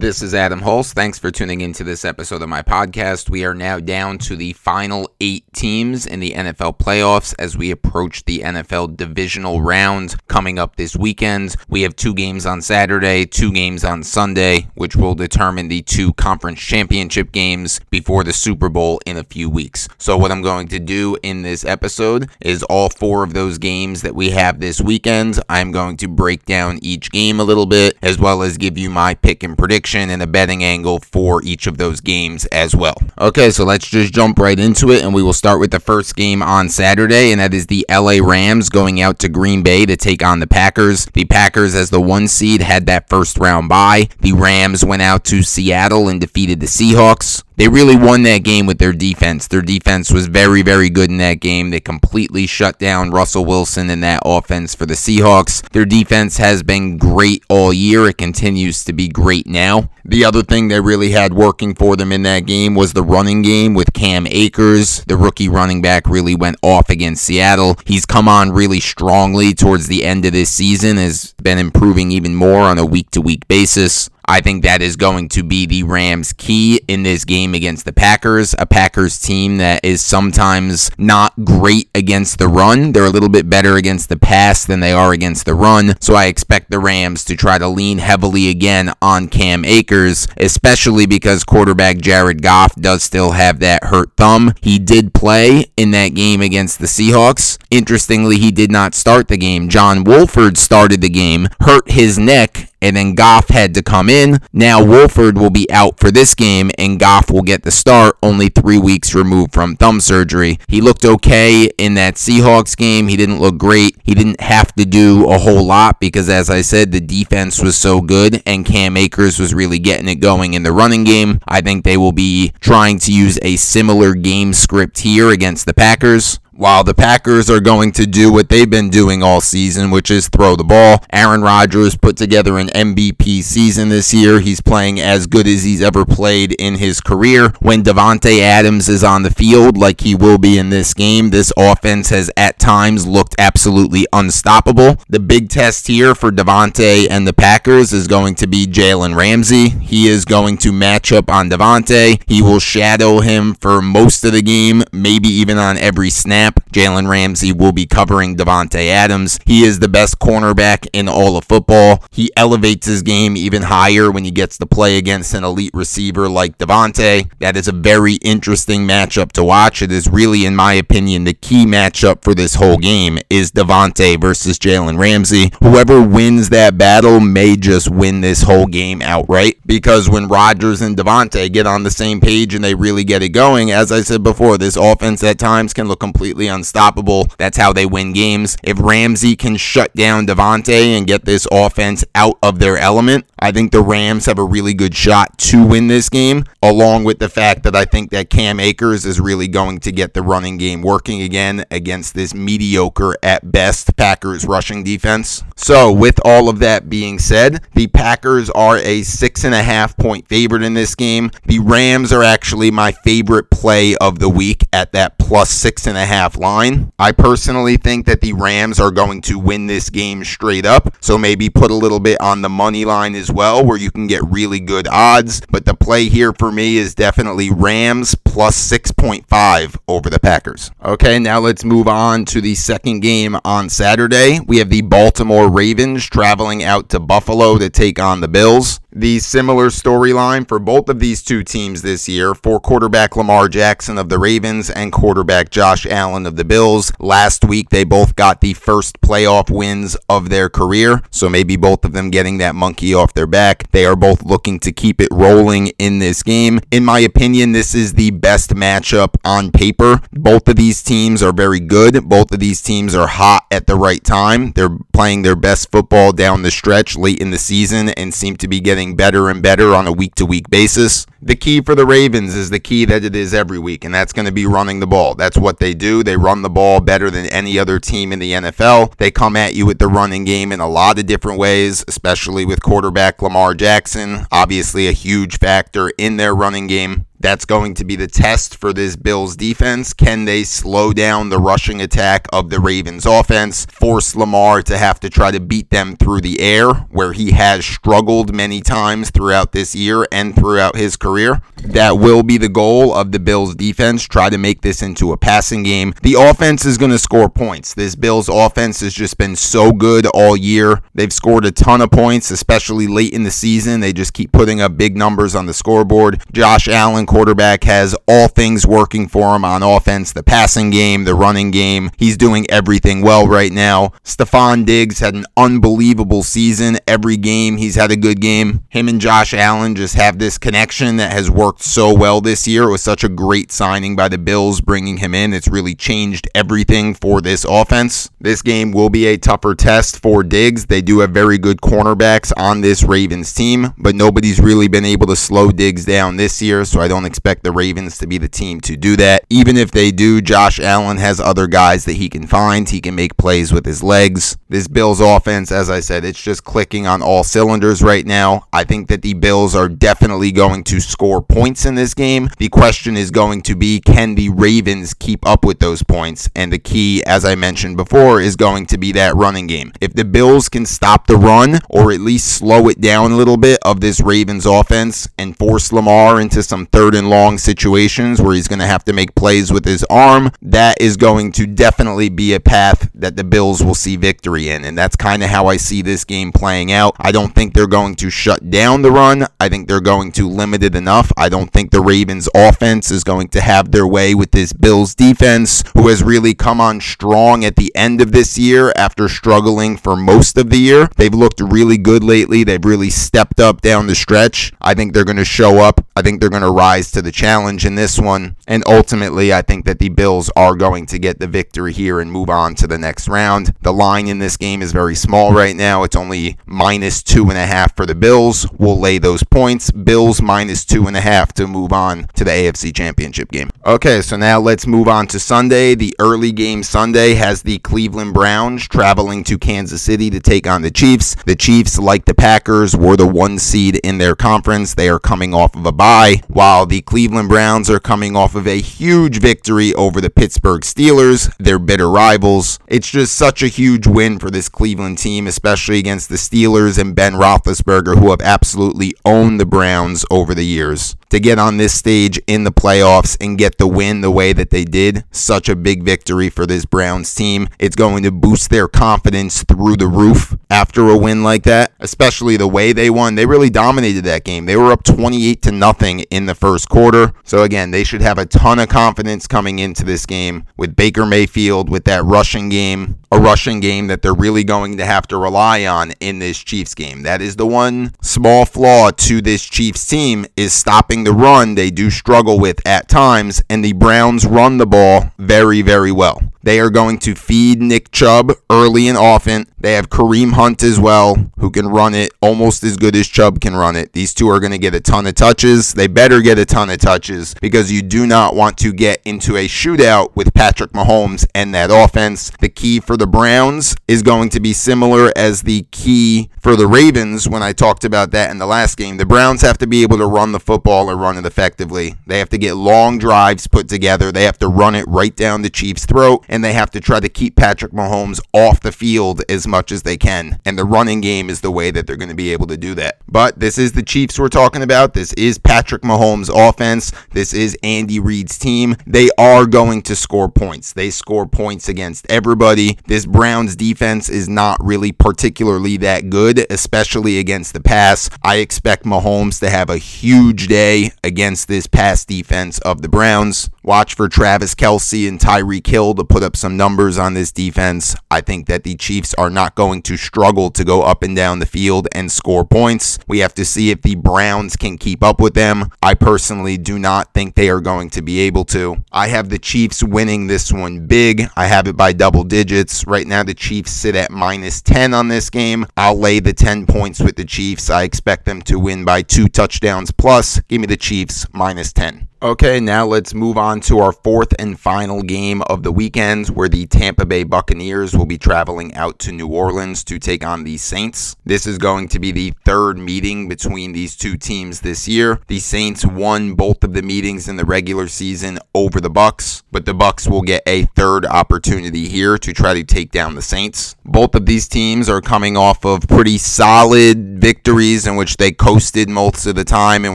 This is Adam Holst. Thanks for tuning into this episode of my podcast. We are now down to the final eight teams in the NFL playoffs as we approach the NFL divisional round coming up this weekend. We have two games on Saturday, two games on Sunday, which will determine the two conference championship games before the Super Bowl in a few weeks. So, what I'm going to do in this episode is all four of those games that we have this weekend. I'm going to break down each game a little bit as well as give you my pick and prediction and a betting angle for each of those games as well. Okay, so let's just jump right into it, and we will start with the first game on Saturday, and that is the LA Rams going out to Green Bay to take on the Packers. The Packers, as the one seed, had that first round bye. The Rams went out to Seattle and defeated the Seahawks. They really won that game with their defense. Their defense was very, very good in that game. They completely shut down Russell Wilson in that offense for the Seahawks. Their defense has been great all year. It continues to be great now. The other thing they really had working for them in that game was the running game with Cam Akers. The rookie running back really went off against Seattle. He's come on really strongly towards the end of this season, has been improving even more on a week to week basis. I think that is going to be the Rams' key in this game against the Packers, a Packers team that is sometimes not great against the run. They're a little bit better against the pass than they are against the run. So I expect the Rams to try to lean heavily again on Cam Akers, especially because quarterback Jared Goff does still have that hurt thumb. He did play in that game against the Seahawks. Interestingly, he did not start the game. John Wolford started the game, hurt his neck, and then Goff had to come in. Now Wolford will be out for this game, and Goff will get the start only three weeks removed from thumb surgery. He looked okay in that Seahawks game. He didn't look great. He didn't have to do a whole lot because, as I said, the defense was so good, and Cam Akers was really getting it going in the running game. I think they will be trying to use a similar game script here against the Packers while the Packers are going to do what they've been doing all season, which is throw the ball. Aaron Rodgers put together an MVP season this year. He's playing as good as he's ever played in his career. When Davante Adams is on the field, like he will be in this game, this offense has at times looked absolutely unstoppable. The big test here for Davante and the Packers is going to be Jalen Ramsey. He is going to match up on Davante. He will shadow him for most of the game, maybe even on every snap Jalen Ramsey will be covering Davante Adams. He is the best cornerback in all of football. He elevates his game even higher when he gets to play against an elite receiver like Davante. That is a very interesting matchup to watch. It is really, in my opinion, the key matchup for this whole game is Davante versus Jalen Ramsey. Whoever wins that battle may just win this whole game outright because when Rodgers and Davante get on the same page and they really get it going, as I said before, this offense at times can look completely completely unstoppable. That's how they win games. If Ramsey can shut down Davante and get this offense out of their element, I think the Rams have a really good shot to win this game, along with the fact that I think that Cam Akers is really going to get the running game working again against this mediocre at best Packers rushing defense. So, with all of that being said, the Packers are a six and a half point favorite in this game. The Rams are actually my favorite play of the week at that plus six and a half line. I personally think that the Rams are going to win this game straight up. So maybe put a little bit on the money line as well, where you can get really good odds. But the play here for me is definitely Rams plus 6.5 over the Packers. Okay, now let's move on to the second game on Saturday. We have the Baltimore Ravens traveling out to Buffalo to take on the Bills the similar storyline for both of these two teams this year for quarterback Lamar Jackson of the Ravens and quarterback Josh Allen of the Bills. Last week, they both got the first playoff wins of their career, so maybe both of them getting that monkey off their back. They are both looking to keep it rolling in this game. In my opinion, this is the best matchup on paper. Both of these teams are very good. Both of these teams are hot at the right time. They're playing their best football down the stretch late in the season and seem to be getting getting better and better on a week to week basis. The key for the Ravens is the key that it is every week, and that's going to be running the ball. That's what they do. They run the ball better than any other team in the NFL. They come at you with the running game in a lot of different ways, especially with quarterback Lamar Jackson, obviously a huge factor in their running game. That's going to be the test for this Bills defense. Can they slow down the rushing attack of the Ravens offense, force Lamar to have to try to beat them through the air, where he has struggled many times throughout this year and throughout his career? That will be the goal of the Bills defense. Try to make this into a passing game. The offense is going to score points. This Bills offense has just been so good all year. They've scored a ton of points, especially late in the season. They just keep putting up big numbers on the scoreboard. Josh Allen, quarterback, has all things working for him on offense the passing game, the running game. He's doing everything well right now. Stefon Diggs had an unbelievable season. Every game, he's had a good game. Him and Josh Allen just have this connection that has worked so well this year. It was such a great signing by the Bills bringing him in. It's really changed everything for this offense. This game will be a tougher test for Diggs. They do have very good cornerbacks on this Ravens team, but nobody's really been able to slow Diggs down this year, so I don't expect the Ravens to be the team to do that. Even if they do, Josh Allen has other guys that he can find. He can make plays with his legs. This Bills offense, as I said, it's just clicking on all cylinders right now. I think that the Bills are definitely going to score points in this game. The question is going to be can the Ravens keep up with those points? And the key, as I mentioned before, is going to be that running game. If the Bills can stop the run or at least slow it down a little bit of this Ravens offense and and force Lamar into some third and long situations where he's going to have to make plays with his arm, that is going to definitely be a path that the Bills will see victory in. And that's kind of how I see this game playing out. I don't think they're going to shut down the run. I think they're going to limit it enough. I don't think the Ravens offense is going to have their way with this Bills defense, who has really come on strong at the end of this year after struggling for most of the year. They've looked really good lately. They've really stepped up down the stretch. I think they're going to show up. I think they're going to rise to the challenge in this one. And ultimately, I think that the Bills are going to get the victory here and move on to the next round. The line in this game is very small right now. It's only minus two and a half for the Bills. We'll lay those points. Bills minus two and a half to move on to the AFC Championship game. Okay, so now let's move on to Sunday. The early game Sunday has the Cleveland Browns traveling to Kansas City to take on the Chiefs. The Chiefs, like the Packers, were the one seed in their conference. They are coming off of a bye, while the Cleveland Browns are coming off of a huge victory over the Pittsburgh Steelers, their bitter rivals. It's just such a huge win for this Cleveland team, especially against the Steelers and Ben Roethlisberger, who have absolutely owned the Browns over the years to get on this stage in the playoffs and get the win the way that they did. Such a big victory for this Browns team. It's going to boost their confidence through the roof after a win like that, especially the way they won. They really dominated that game. They were up 28 to nothing in the first quarter. So again, they should have a ton of confidence coming into this game with Baker Mayfield with that rushing game a rushing game that they're really going to have to rely on in this Chiefs game. That is the one small flaw to this Chiefs team is stopping the run. They do struggle with at times, and the Browns run the ball very, very well. They are going to feed Nick Chubb early and often. They have Kareem Hunt as well, who can run it almost as good as Chubb can run it. These two are going to get a ton of touches. They better get a ton of touches because you do not want to get into a shootout with Patrick Mahomes and that offense. The key for the Browns is going to be similar as the key for the Ravens when I talked about that in the last game. The Browns have to be able to run the football and run it effectively. They have to get long drives put together. They have to run it right down the Chiefs' throat and they have to try to keep Patrick Mahomes off the field as much as they can. And the running game is the way that they're going to be able to do that. But this is the Chiefs we're talking about. This is Patrick Mahomes' offense. This is Andy Reid's team. They are going to score points. They score points against everybody. This Browns defense is not really particularly that good, especially against the pass. I expect Mahomes to have a huge day against this pass defense of the Browns. Watch for Travis Kelce and Tyreek Hill to put up some numbers on this defense. I think that the Chiefs are not going to struggle to go up and down the field and score points. We have to see if the Browns can keep up with them. I personally do not think they are going to be able to. I have the Chiefs winning this one big. I have it by double digits. Right now, the Chiefs sit at minus 10 on this game. I'll lay the 10 points with the Chiefs. I expect them to win by two touchdowns plus. Give me the Chiefs minus 10. Okay, now let's move on to our fourth and final game of the weekend, where the Tampa Bay Buccaneers will be traveling out to New Orleans to take on the Saints. This is going to be the third meeting between these two teams this year. The Saints won both of the meetings in the regular season over the Bucks, but the Bucks will get a third opportunity here to try to take down the Saints. Both of these teams are coming off of pretty solid victories in which they coasted most of the time and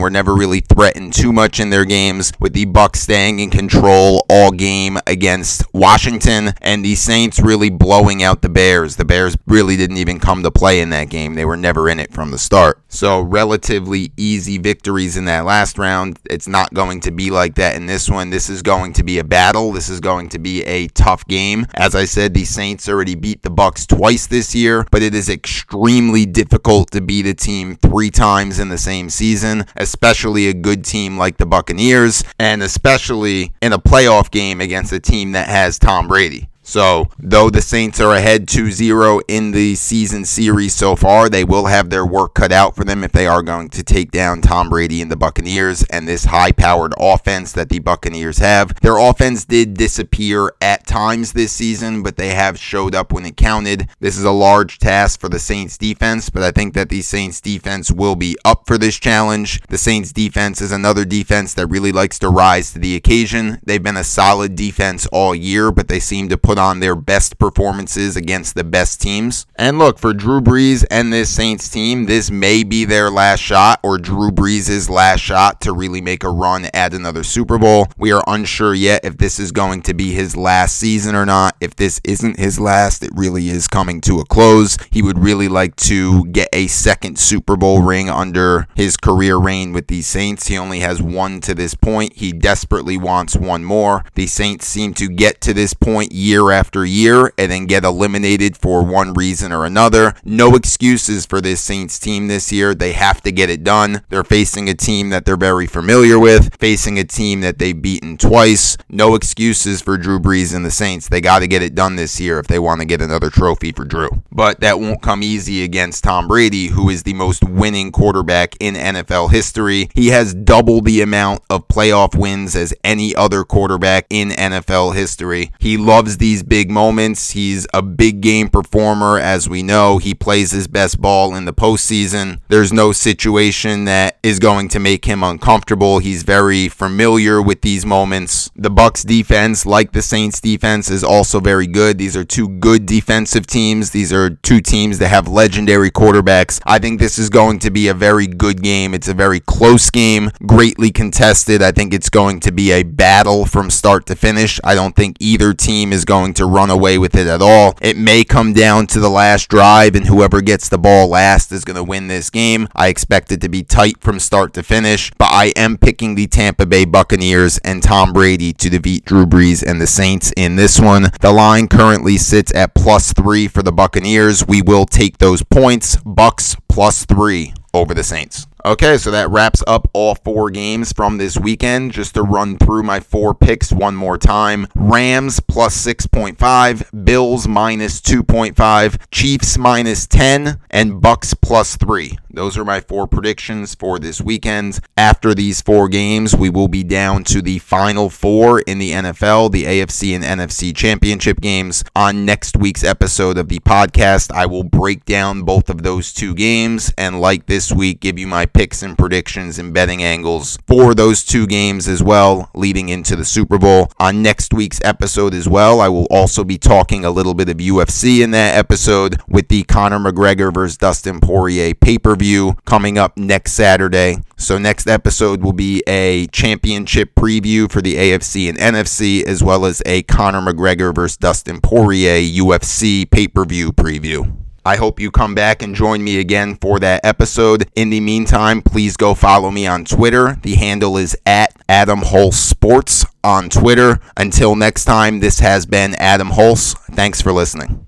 were never really threatened too much in their games with the Bucks staying in control all game against Washington, and the Saints really blowing out the Bears. The Bears really didn't even come to play in that game; they were never in it from the start. So relatively easy victories in that last round. It's not going to be like that in this one. This is going to be a battle. This is going to be a tough game. As I said, the Saints already beat the Bucks twice this year, but it is extremely difficult to beat a team three times in the same season, especially a good team like the Buccaneers and especially in a playoff game against a team that has Tom Brady. So, though the Saints are ahead 2 0 in the season series so far, they will have their work cut out for them if they are going to take down Tom Brady and the Buccaneers and this high powered offense that the Buccaneers have. Their offense did disappear at times this season, but they have showed up when it counted. This is a large task for the Saints defense, but I think that the Saints defense will be up for this challenge. The Saints defense is another defense that really likes to rise to the occasion. They've been a solid defense all year, but they seem to put put on their best performances against the best teams. And look, for Drew Brees and this Saints team, this may be their last shot or Drew Brees' last shot to really make a run at another Super Bowl. We are unsure yet if this is going to be his last season or not. If this isn't his last, it really is coming to a close. He would really like to get a second Super Bowl ring under his career reign with the Saints. He only has one to this point. He desperately wants one more. The Saints seem to get to this point year year after year and then get eliminated for one reason or another. No excuses for this Saints team this year. They have to get it done. They're facing a team that they're very familiar with, facing a team that they've beaten twice. No excuses for Drew Brees and the Saints. They got to get it done this year if they want to get another trophy for Drew. But that won't come easy against Tom Brady, who is the most winning quarterback in NFL history. He has double the amount of playoff wins as any other quarterback in NFL history. He loves these these big moments. He's a big game performer, as we know. He plays his best ball in the postseason. There's no situation that is going to make him uncomfortable. He's very familiar with these moments. The Bucks defense, like the Saints defense, is also very good. These are two good defensive teams. These are two teams that have legendary quarterbacks. I think this is going to be a very good game. It's a very close game, greatly contested. I think it's going to be a battle from start to finish. I don't think either team is going going to run away with it at all. It may come down to the last drive, and whoever gets the ball last is going to win this game. I expect it to be tight from start to finish, but I am picking the Tampa Bay Buccaneers and Tom Brady to defeat Drew Brees and the Saints in this one. The line currently sits at plus three for the Buccaneers. We will take those points. Bucks plus three over the Saints. Okay, so that wraps up all four games from this weekend. Just to run through my four picks one more time Rams plus 6.5, Bills minus 2.5, Chiefs minus 10, and Bucks plus 3. Those are my four predictions for this weekend. After these four games, we will be down to the final four in the NFL, the AFC and NFC championship games. On next week's episode of the podcast, I will break down both of those two games and, like this week, give you my picks and predictions and betting angles for those two games as well, leading into the Super Bowl. On next week's episode as well, I will also be talking a little bit of UFC in that episode with the Conor McGregor versus Dustin Poirier pay per view coming up next Saturday. So, next episode will be a championship preview for the AFC and NFC, as well as a Conor McGregor versus Dustin Poirier UFC pay per view preview. I hope you come back and join me again for that episode. In the meantime, please go follow me on Twitter. The handle is at Adam Hulse Sports on Twitter. Until next time, this has been Adam Hulse. Thanks for listening.